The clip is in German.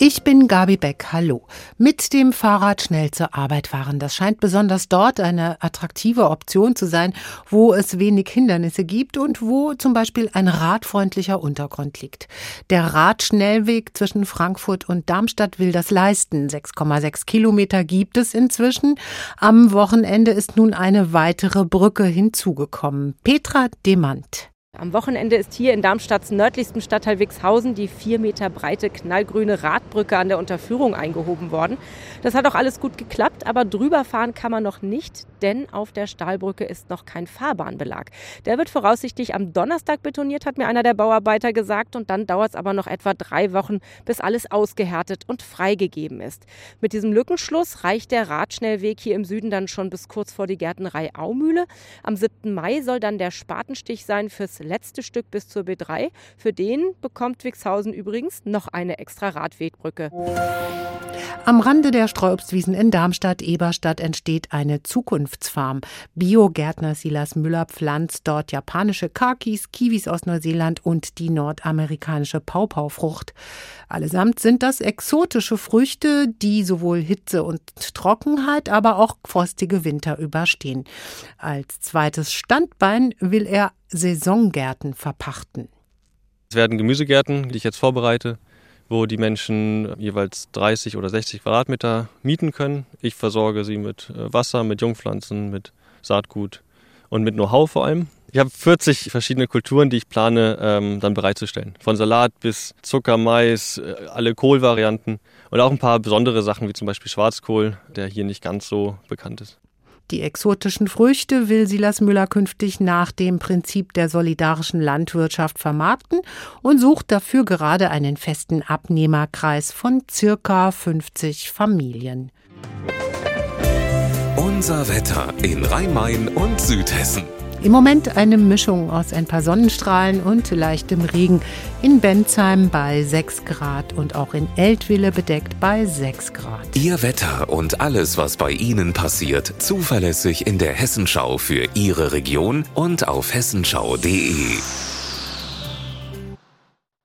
Ich bin Gabi Beck, hallo. Mit dem Fahrrad schnell zur Arbeit fahren, das scheint besonders dort eine attraktive Option zu sein, wo es wenig Hindernisse gibt und wo zum Beispiel ein radfreundlicher Untergrund liegt. Der Radschnellweg zwischen Frankfurt und Darmstadt will das leisten. 6,6 Kilometer gibt es inzwischen. Am Wochenende ist nun eine weitere Brücke hinzugekommen. Petra Demant. Am Wochenende ist hier in Darmstadts nördlichstem Stadtteil Wixhausen die vier Meter breite knallgrüne Radbrücke an der Unterführung eingehoben worden. Das hat auch alles gut geklappt, aber drüber fahren kann man noch nicht, denn auf der Stahlbrücke ist noch kein Fahrbahnbelag. Der wird voraussichtlich am Donnerstag betoniert, hat mir einer der Bauarbeiter gesagt, und dann dauert es aber noch etwa drei Wochen, bis alles ausgehärtet und freigegeben ist. Mit diesem Lückenschluss reicht der Radschnellweg hier im Süden dann schon bis kurz vor die Gärtnerei Aumühle. Am 7. Mai soll dann der Spatenstich sein fürs letzte Stück bis zur B3. Für den bekommt Wixhausen übrigens noch eine extra Radwegbrücke. Am Rande der Streuobstwiesen in Darmstadt-Eberstadt entsteht eine Zukunftsfarm. Biogärtner Silas Müller pflanzt dort japanische Kakis, Kiwis aus Neuseeland und die nordamerikanische Paupaufrucht. Allesamt sind das exotische Früchte, die sowohl Hitze und Trockenheit, aber auch frostige Winter überstehen. Als zweites Standbein will er Saisongärten verpachten. Es werden Gemüsegärten, die ich jetzt vorbereite, wo die Menschen jeweils 30 oder 60 Quadratmeter mieten können. Ich versorge sie mit äh, Wasser, mit Jungpflanzen, mit Saatgut und mit Know-how vor allem. Ich habe 40 verschiedene Kulturen, die ich plane, ähm, dann bereitzustellen. Von Salat bis Zucker, Mais, äh, alle Kohlvarianten und auch ein paar besondere Sachen wie zum Beispiel Schwarzkohl, der hier nicht ganz so bekannt ist. Die exotischen Früchte will Silas Müller künftig nach dem Prinzip der solidarischen Landwirtschaft vermarkten und sucht dafür gerade einen festen Abnehmerkreis von circa 50 Familien. Unser Wetter in Rhein-Main und Südhessen. Im Moment eine Mischung aus ein paar Sonnenstrahlen und leichtem Regen. In Bensheim bei 6 Grad und auch in Eltville bedeckt bei 6 Grad. Ihr Wetter und alles, was bei Ihnen passiert, zuverlässig in der Hessenschau für Ihre Region und auf hessenschau.de.